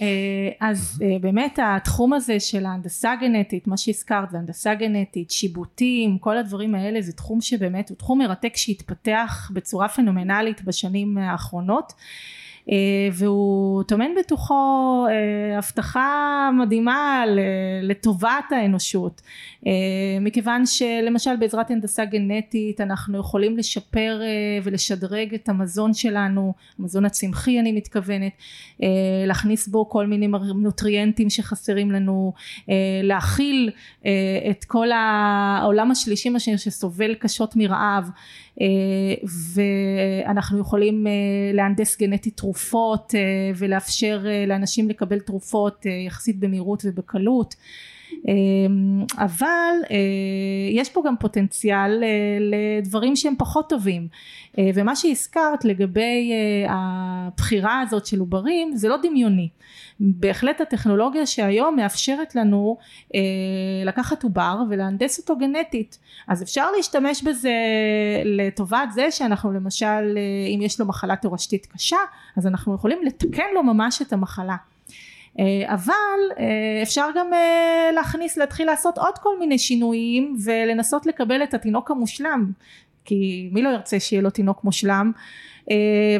אה, אז אה, באמת התחום הזה של ההנדסה גנטית, מה שהזכרת, והנדסה גנטית, שיבוטים, כל הדברים האלה, זה תחום שבאמת הוא תחום מרתק שהתפתח בצורה פנומנלית בשנים האחרונות. אה, והוא טומן בתוכו אה, הבטחה מדהימה לטובת האנושות. אה, מכיוון שלמשל בעזרת הנדסה גנטית אנחנו יכולים לשפר ולשדרג את המזון שלנו המזון הצמחי אני מתכוונת להכניס בו כל מיני נוטריאנטים שחסרים לנו להכיל את כל העולם השלישי מה שסובל קשות מרעב ואנחנו יכולים להנדס גנטית תרופות ולאפשר לאנשים לקבל תרופות יחסית במהירות ובקלות אבל יש פה גם פוטנציאל לדברים שהם פחות טובים. ומה שהזכרת לגבי הבחירה הזאת של עוברים זה לא דמיוני. בהחלט הטכנולוגיה שהיום מאפשרת לנו אה, לקחת עובר ולהנדס אותו גנטית. אז אפשר להשתמש בזה לטובת זה שאנחנו למשל אה, אם יש לו מחלה תורשתית קשה אז אנחנו יכולים לתקן לו ממש את המחלה. אה, אבל אה, אפשר גם אה, להכניס להתחיל לעשות עוד כל מיני שינויים ולנסות לקבל את התינוק המושלם כי מי לא ירצה שיהיה לו תינוק מושלם?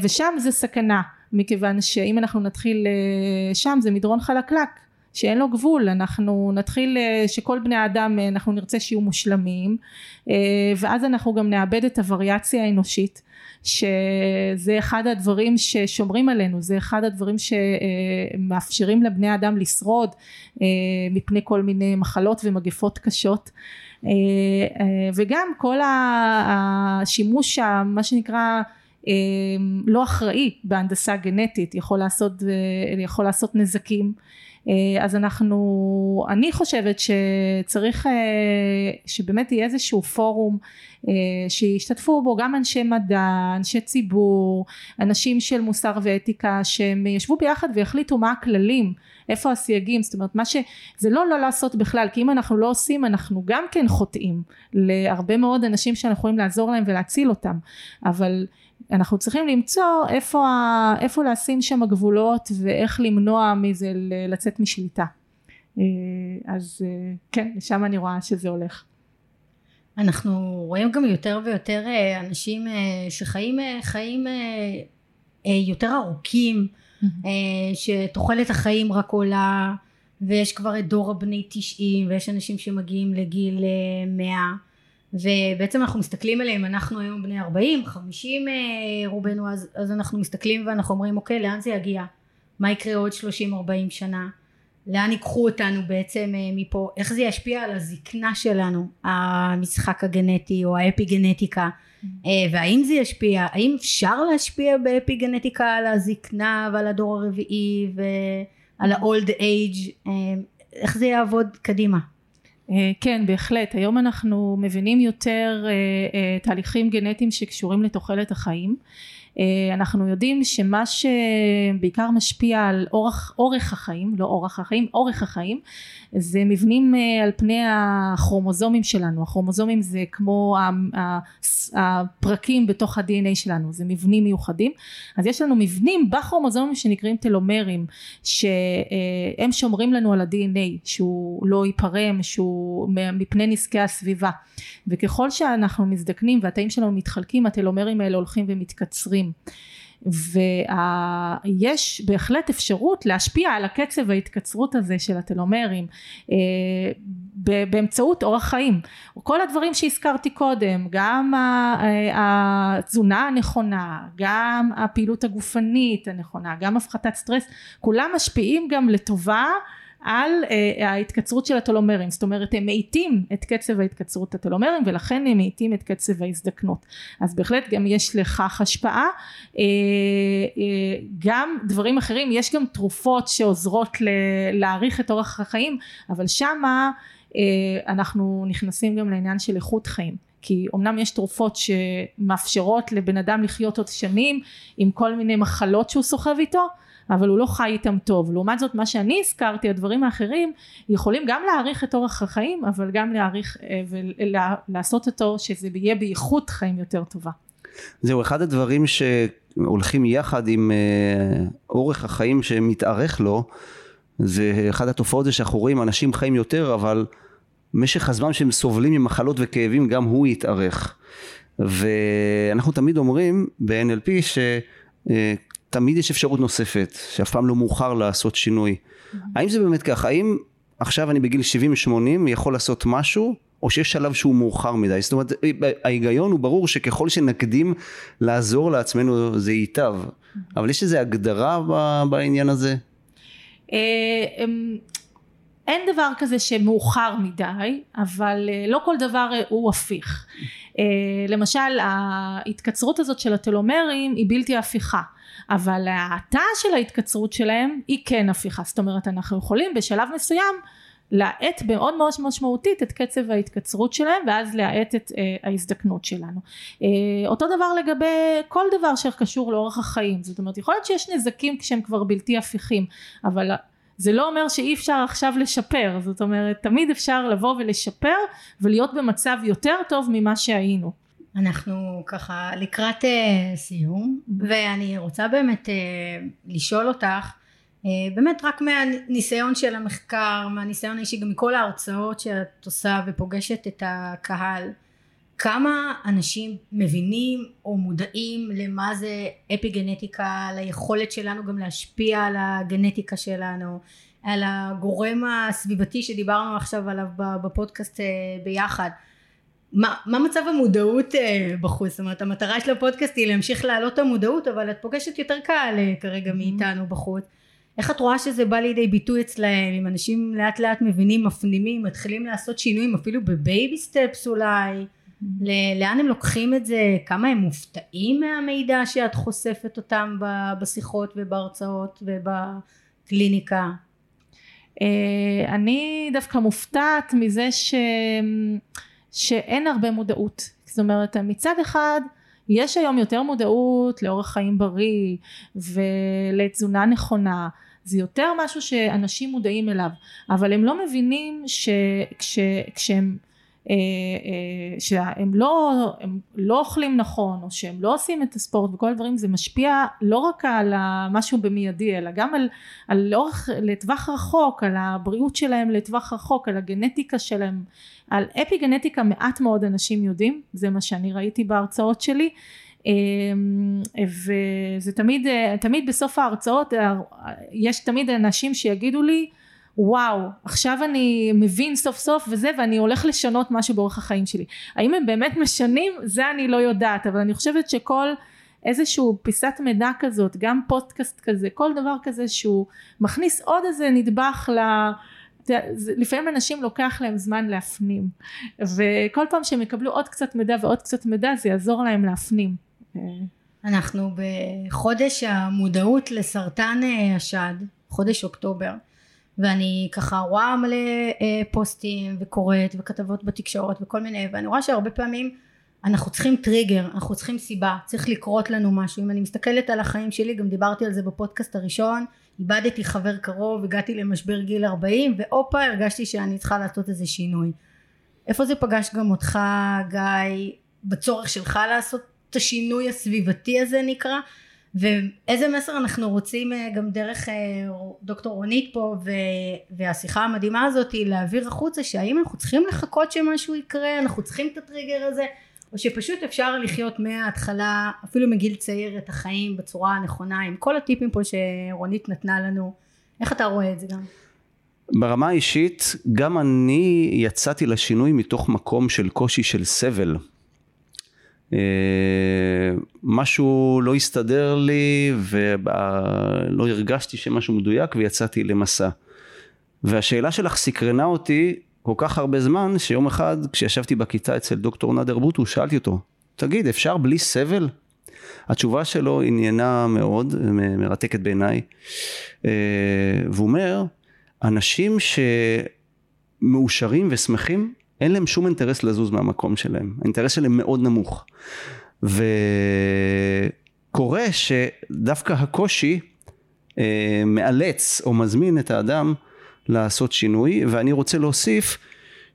ושם זה סכנה מכיוון שאם אנחנו נתחיל אה, שם זה מדרון חלקלק שאין לו גבול. אנחנו נתחיל אה, שכל בני האדם אה, אנחנו נרצה שיהיו מושלמים ואז אנחנו גם נאבד את הווריאציה האנושית שזה אחד הדברים ששומרים עלינו זה אחד הדברים שמאפשרים לבני האדם לשרוד מפני כל מיני מחלות ומגפות קשות. וגם כל השימוש מה שנקרא לא אחראי בהנדסה גנטית יכול לעשות, אה, יכול לעשות נזקים. אה, אז אנחנו אני חושבת שצריך אה, שבאמת יהיה איזשהו פורום שישתתפו בו גם אנשי מדע אנשי ציבור אנשים של מוסר ואתיקה שהם ישבו ביחד ויחליטו מה הכללים איפה הסייגים. זאת אומרת מה שזה לא לא לעשות בכלל כי אם אנחנו לא עושים אנחנו גם כן חוטאים להרבה מאוד אנשים שאנחנו יכולים לעזור להם ולהציל אותם. אבל אנחנו צריכים למצוא איפה, איפה לשים שם הגבולות ואיך למנוע מזה לצאת משליטה. אה, אז אה, כן לשם אני רואה שזה הולך אנחנו רואים גם יותר ויותר אה, אנשים שחיים חיים יותר ארוכים שתוחלת החיים רק עולה ויש כבר את דור הבני 90 ויש אנשים שמגיעים לגיל 100 ובעצם אנחנו מסתכלים עליהם אנחנו היום בני 40 50 אה, רובנו אז, אז אנחנו מסתכלים ואנחנו אומרים אוקיי לאן זה יגיע? מה יקרה עוד 30 40 שנה לאן ייקחו אותנו בעצם אה, מפה? איך זה ישפיע על הזקנה שלנו המשחק הגנטי או האפי גנטיקה mm-hmm. אה, והאם זה ישפיע? האם אפשר להשפיע באפי גנטיקה על הזקנה ועל הדור הרביעי ועל ה-old age? איך זה יעבוד קדימה? אה, כן בהחלט. היום אנחנו מבינים יותר אה, אה, תהליכים גנטיים שקשורים לתוחלת החיים. אה, אנחנו יודעים שמה שבעיקר משפיע על אורך, אורך החיים, לא אורך החיים, אורך החיים, זה מבנים אה, על פני הכרומוזומים שלנו, הכרומוזומים זה כמו הפרקים בתוך ה-DNA שלנו, זה מבנים מיוחדים, אז יש לנו מבנים בכרומוזומים שנקראים טלומרים, שהם שומרים לנו על ה-DNA, שהוא לא ייפרם, שהוא מפני נזקי הסביבה, וככל שאנחנו מזדקנים והתאים שלנו מתחלקים, הטלומרים האלה הולכים ומתקצרים. ויש בהחלט אפשרות להשפיע על הקצב ההתקצרות הזה של הטלומרים אה, באמצעות אורח חיים. כל הדברים שהזכרתי קודם גם אה, התזונה הנכונה גם הפעילות הגופנית הנכונה גם הפחתת סטרס כולם משפיעים גם לטובה על uh, ההתקצרות של הטלומרים זאת אומרת הם מאיטים את קצב ההתקצרות הטלומרים ולכן הם מאיטים את קצב ההזדקנות. אז בהחלט גם יש לכך השפעה. uh, uh, גם דברים אחרים יש גם תרופות שעוזרות להאריך את אורח החיים אבל שמה אנחנו נכנסים גם לעניין של איכות חיים. כי אמנם יש תרופות שמאפשרות לבן אדם לחיות עוד שנים עם כל מיני מחלות שהוא סוחב איתו אבל הוא לא חי איתם טוב. לעומת זאת מה שאני הזכרתי הדברים האחרים יכולים גם להאריך את אורח החיים אבל גם להאריך אה, ולעשות אותו שזה יהיה באיכות חיים יותר טובה. זהו אחד הדברים שהולכים יחד עם אה, אורך החיים שמתארך לו זה אחת התופעות זה שאנחנו רואים אנשים חיים יותר אבל משך הזמן שהם סובלים ממחלות וכאבים גם הוא יתארך. ואנחנו תמיד אומרים ב-NLP תמיד יש אפשרות נוספת, שאף פעם לא מאוחר לעשות שינוי. Mm-hmm. האם זה באמת ככה? האם עכשיו אני בגיל 70-80 יכול לעשות משהו, או שיש שלב שהוא מאוחר מדי? זאת אומרת, ההיגיון הוא ברור שככל שנקדים לעזור לעצמנו זה ייטב, mm-hmm. אבל יש איזו הגדרה בעניין הזה? אה, אמ, אין דבר כזה שמאוחר מדי, אבל אה, לא כל דבר אה, הוא הפיך. למשל ההתקצרות הזאת של הטלומרים היא בלתי הפיכה. אבל ההאטה של ההתקצרות שלהם היא כן הפיכה זאת אומרת אנחנו יכולים בשלב מסוים להאט מאוד מאוד משמעותית את קצב ההתקצרות שלהם ואז להאט את אה, ההזדקנות שלנו. אה, אותו דבר לגבי כל דבר שקשור לאורח החיים זאת אומרת יכול להיות שיש נזקים כשהם כבר בלתי הפיכים אבל זה לא אומר שאי אפשר עכשיו לשפר זאת אומרת תמיד אפשר לבוא ולשפר ולהיות במצב יותר טוב ממה שהיינו. אנחנו ככה לקראת uh, סיום ואני רוצה באמת uh, לשאול אותך אה, באמת רק מהניסיון של המחקר, מהניסיון האישי, גם מכל ההרצאות שאת עושה ופוגשת את הקהל, כמה אנשים מבינים או מודעים למה זה אפיגנטיקה, ליכולת שלנו גם להשפיע על הגנטיקה שלנו, על הגורם הסביבתי שדיברנו עכשיו עליו בפודקאסט אה, ביחד. מה, מה מצב המודעות אה, בחוץ? זאת אומרת המטרה של הפודקאסט היא להמשיך להעלות את המודעות אבל את פוגשת יותר קהל כרגע מאיתנו בחוץ. איך את רואה שזה בא לידי ביטוי אצלהם? אם אנשים לאט לאט מבינים מפנימים מתחילים לעשות שינויים אפילו ב baby steps אולי? לאן הם לוקחים את זה? כמה הם מופתעים מהמידע שאת חושפת אותם בשיחות ובהרצאות ובקליניקה? אה, אני דווקא מופתעת מזה ש... שאין הרבה מודעות. זאת אומרת מצד אחד יש היום יותר מודעות לאורח חיים בריא ולתזונה נכונה. זה יותר משהו שאנשים מודעים אליו. אבל הם לא מבינים שכשהם אה, אה, שהם לא, הם לא אוכלים נכון או שהם לא עושים את הספורט וכל הדברים זה משפיע לא רק על משהו במיידי אלא גם על, על לאורך לטווח רחוק על הבריאות שלהם לטווח רחוק על הגנטיקה שלהם על אפי גנטיקה מעט מאוד אנשים יודעים זה מה שאני ראיתי בהרצאות שלי אמ, וזה תמיד תמיד בסוף ההרצאות יש תמיד אנשים שיגידו לי וואו עכשיו אני מבין סוף סוף וזה ואני הולך לשנות משהו באורח החיים שלי. האם הם באמת משנים? זה אני לא יודעת אבל אני חושבת שכל איזשהו פיסת מידע כזאת גם פודקאסט כזה כל דבר כזה שהוא מכניס עוד איזה נדבך ל... לפעמים אנשים לוקח להם זמן להפנים וכל פעם שהם יקבלו עוד קצת מידע ועוד קצת מידע זה יעזור להם להפנים אנחנו בחודש המודעות לסרטן אה, השד, חודש אוקטובר, ואני ככה רואה מלא אה, פוסטים וקוראת וכתבות בתקשורת וכל מיני, ואני רואה שהרבה פעמים אנחנו צריכים טריגר, אנחנו צריכים סיבה, צריך לקרות לנו משהו. אם אני מסתכלת על החיים שלי, גם דיברתי על זה בפודקאסט הראשון, איבדתי חבר קרוב, הגעתי למשבר גיל 40, והופה, הרגשתי שאני צריכה לעשות איזה שינוי. איפה זה פגש גם אותך, גיא, בצורך שלך לעשות את השינוי הסביבתי הזה נקרא ואיזה מסר אנחנו רוצים אה, גם דרך אה, דוקטור רונית פה והשיחה המדהימה הזאת להעביר החוצה שהאם אנחנו צריכים לחכות שמשהו יקרה אנחנו צריכים את הטריגר הזה או שפשוט אפשר לחיות מההתחלה אפילו מגיל צעיר את החיים בצורה הנכונה עם כל הטיפים פה שרונית נתנה לנו איך אתה רואה את זה גם? ברמה האישית גם אני יצאתי לשינוי מתוך מקום של קושי של סבל אה, משהו לא הסתדר לי ולא הרגשתי שמשהו מדויק ויצאתי למסע. והשאלה שלך סקרנה אותי כל כך הרבה זמן שיום אחד כשישבתי בכיתה אצל דוקטור נאדר בוטו שאלתי אותו תגיד אפשר בלי סבל? התשובה שלו עניינה מאוד מרתקת בעיניי אה, והוא אומר אנשים שמאושרים ושמחים אין להם שום אינטרס לזוז מהמקום שלהם, האינטרס שלהם מאוד נמוך. וקורה שדווקא הקושי אה, מאלץ או מזמין את האדם לעשות שינוי, ואני רוצה להוסיף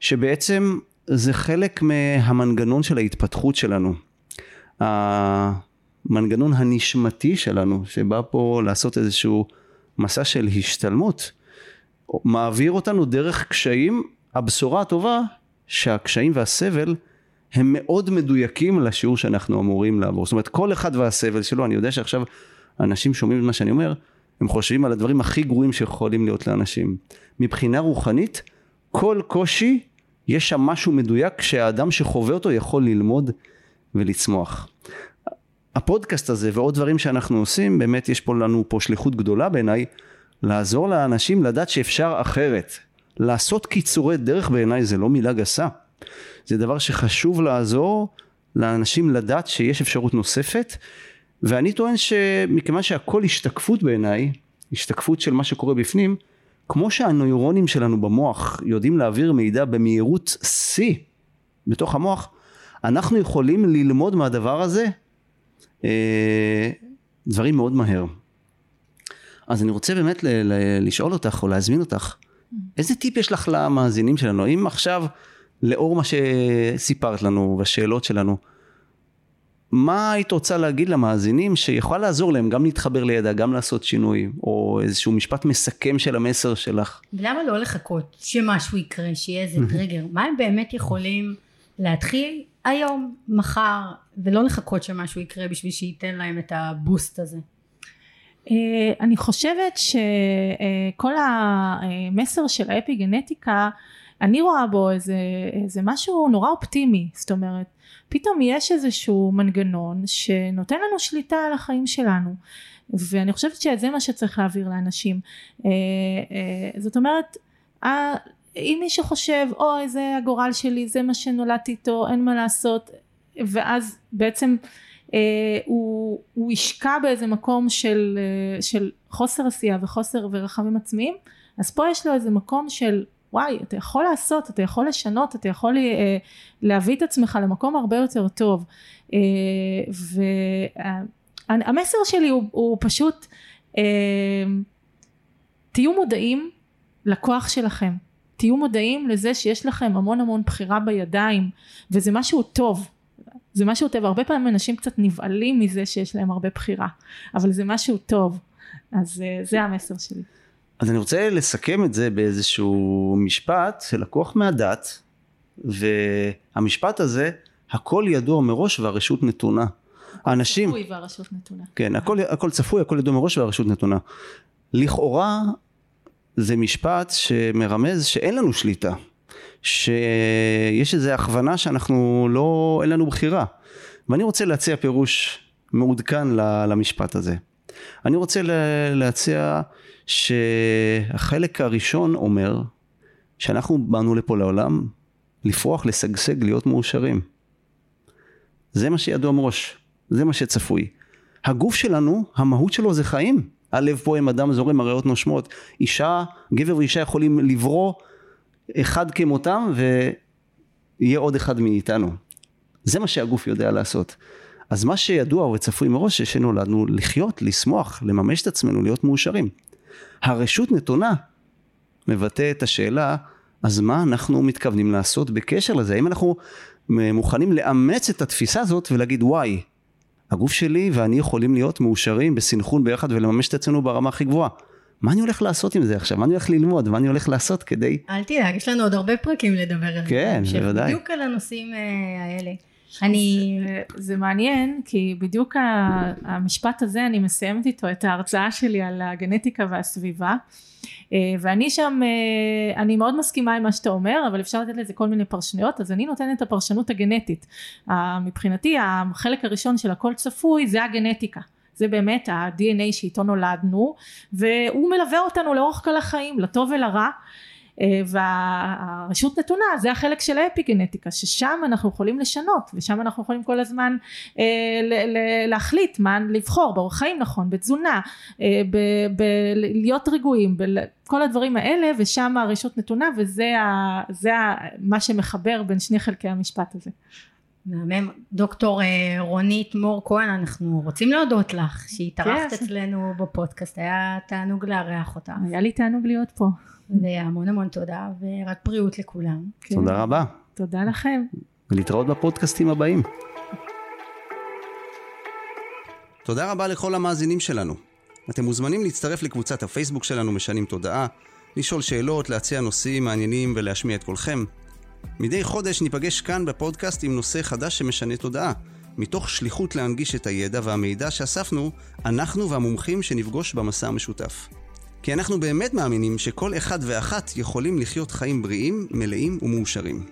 שבעצם זה חלק מהמנגנון של ההתפתחות שלנו. המנגנון הנשמתי שלנו, שבא פה לעשות איזשהו מסע של השתלמות, מעביר אותנו דרך קשיים, הבשורה הטובה שהקשיים והסבל הם מאוד מדויקים לשיעור שאנחנו אמורים לעבור. זאת אומרת, כל אחד והסבל שלו, אני יודע שעכשיו אנשים שומעים את מה שאני אומר, הם חושבים על הדברים הכי גרועים שיכולים להיות לאנשים. מבחינה רוחנית, כל קושי, יש שם משהו מדויק שהאדם שחווה אותו יכול ללמוד ולצמוח. הפודקאסט הזה ועוד דברים שאנחנו עושים, באמת יש פה לנו פה שליחות גדולה בעיניי, לעזור לאנשים לדעת שאפשר אחרת. לעשות קיצורי דרך בעיניי זה לא מילה גסה. זה דבר שחשוב לעזור לאנשים לדעת שיש אפשרות נוספת ואני טוען שמכיוון שהכל השתקפות בעיניי, השתקפות של מה שקורה בפנים, כמו שהנוירונים שלנו במוח יודעים להעביר מידע במהירות שיא בתוך המוח, אנחנו יכולים ללמוד מהדבר הזה אה, דברים מאוד מהר. אז אני רוצה באמת ל- ל- לשאול אותך או להזמין אותך, איזה טיפ יש לך למאזינים שלנו? אם עכשיו, לאור מה שסיפרת לנו והשאלות שלנו, מה היית רוצה להגיד למאזינים שיכול לעזור להם גם להתחבר לידע, גם לעשות שינוי, או איזשהו משפט מסכם של המסר שלך? למה לא לחכות שמשהו יקרה, שיהיה איזה טריגר? מה הם באמת יכולים להתחיל היום, מחר, ולא לחכות שמשהו יקרה בשביל שייתן להם את הבוסט הזה? אה, אני חושבת שכל המסר של האפיגנטיקה אני רואה בו איזה, איזה משהו נורא אופטימי זאת אומרת פתאום יש איזשהו מנגנון שנותן לנו שליטה על החיים שלנו ואני חושבת שזה מה שצריך להעביר לאנשים. אה, אה, זאת אומרת אם מי שחושב אוי זה הגורל שלי זה מה שנולדתי איתו אין מה לעשות ואז בעצם אה, הוא, הוא ישקע באיזה מקום של, של חוסר עשייה וחוסר ורחמים עצמיים אז פה יש לו איזה מקום של וואי אתה יכול לעשות אתה יכול לשנות אתה יכול אה, להביא את עצמך למקום הרבה יותר טוב. אה, והמסר שלי הוא, הוא פשוט אה, תהיו מודעים לכוח שלכם. תהיו מודעים לזה שיש לכם המון המון בחירה בידיים וזה משהו טוב. זה משהו טוב. הרבה פעמים אנשים קצת נבהלים מזה שיש להם הרבה בחירה אבל זה משהו טוב. אז זה המסר שלי אז אני רוצה לסכם את זה באיזשהו משפט שלקוח מהדת, והמשפט הזה, הכל ידוע מראש והרשות נתונה. האנשים... צפוי והרשות נתונה. כן, הכל, הכל צפוי, הכל ידוע מראש והרשות נתונה. לכאורה זה משפט שמרמז שאין לנו שליטה, שיש איזו הכוונה שאנחנו לא, אין לנו בחירה. ואני רוצה להציע פירוש מעודכן למשפט הזה. אני רוצה להציע שהחלק הראשון אומר שאנחנו באנו לפה לעולם לפרוח, לשגשג, להיות מאושרים. זה מה שידוע מראש, זה מה שצפוי. הגוף שלנו, המהות שלו זה חיים. הלב פועם, אדם זורם, הריאות נושמות. אישה, גבר ואישה יכולים לברוא אחד כמותם ויהיה עוד אחד מאיתנו. זה מה שהגוף יודע לעשות. אז מה שידוע וצפוי מראש, שנולדנו לחיות, לשמוח, לממש את עצמנו, להיות מאושרים. הרשות נתונה מבטא את השאלה, אז מה אנחנו מתכוונים לעשות בקשר לזה? האם אנחנו מוכנים לאמץ את התפיסה הזאת ולהגיד וואי, הגוף שלי ואני יכולים להיות מאושרים בסנכרון ביחד ולממש את עצמנו ברמה הכי גבוהה. מה אני הולך לעשות עם זה עכשיו? מה אני הולך ללמוד? מה אני הולך לעשות כדי... אל תדאג, יש לנו עוד הרבה פרקים לדבר על זה. כן, בוודאי. בדיוק על הנושאים אה, האלה. אני... זה, זה מעניין כי בדיוק המשפט הזה אני מסיימת איתו את ההרצאה שלי על הגנטיקה והסביבה. אה, ואני שם אה, אני מאוד מסכימה עם מה שאתה אומר אבל אפשר לתת לזה כל מיני פרשנויות אז אני נותנת את הפרשנות הגנטית. מבחינתי החלק הראשון של הכל צפוי זה הגנטיקה. זה באמת ה-DNA שאיתו נולדנו והוא מלווה אותנו לאורך כל החיים לטוב ולרע. אה, והרשות נתונה זה החלק של האפיגנטיקה ששם אנחנו יכולים לשנות ושם אנחנו יכולים כל הזמן אה, להחליט מה לבחור באורח חיים נכון בתזונה אה, בלהיות רגועים כל הדברים האלה ושם הרשות נתונה וזה ה, זה ה, מה שמחבר בין שני חלקי המשפט הזה. מהמם. דוקטור רונית מור כהן, אנחנו רוצים להודות לך שהתארחת כן. אצלנו בפודקאסט, היה תענוג לארח אותך. היה לי תענוג להיות פה. והמון המון תודה, ורק בריאות לכולם. כן. תודה רבה. תודה לכם. ולהתראות בפודקאסטים הבאים. תודה רבה לכל המאזינים שלנו. אתם מוזמנים להצטרף לקבוצת הפייסבוק שלנו משנים תודעה, לשאול שאלות, להציע נושאים מעניינים ולהשמיע את קולכם. מדי חודש ניפגש כאן בפודקאסט עם נושא חדש שמשנה תודעה, מתוך שליחות להנגיש את הידע והמידע שאספנו, אנחנו והמומחים שנפגוש במסע המשותף. כי אנחנו באמת מאמינים שכל אחד ואחת יכולים לחיות חיים בריאים, מלאים ומאושרים.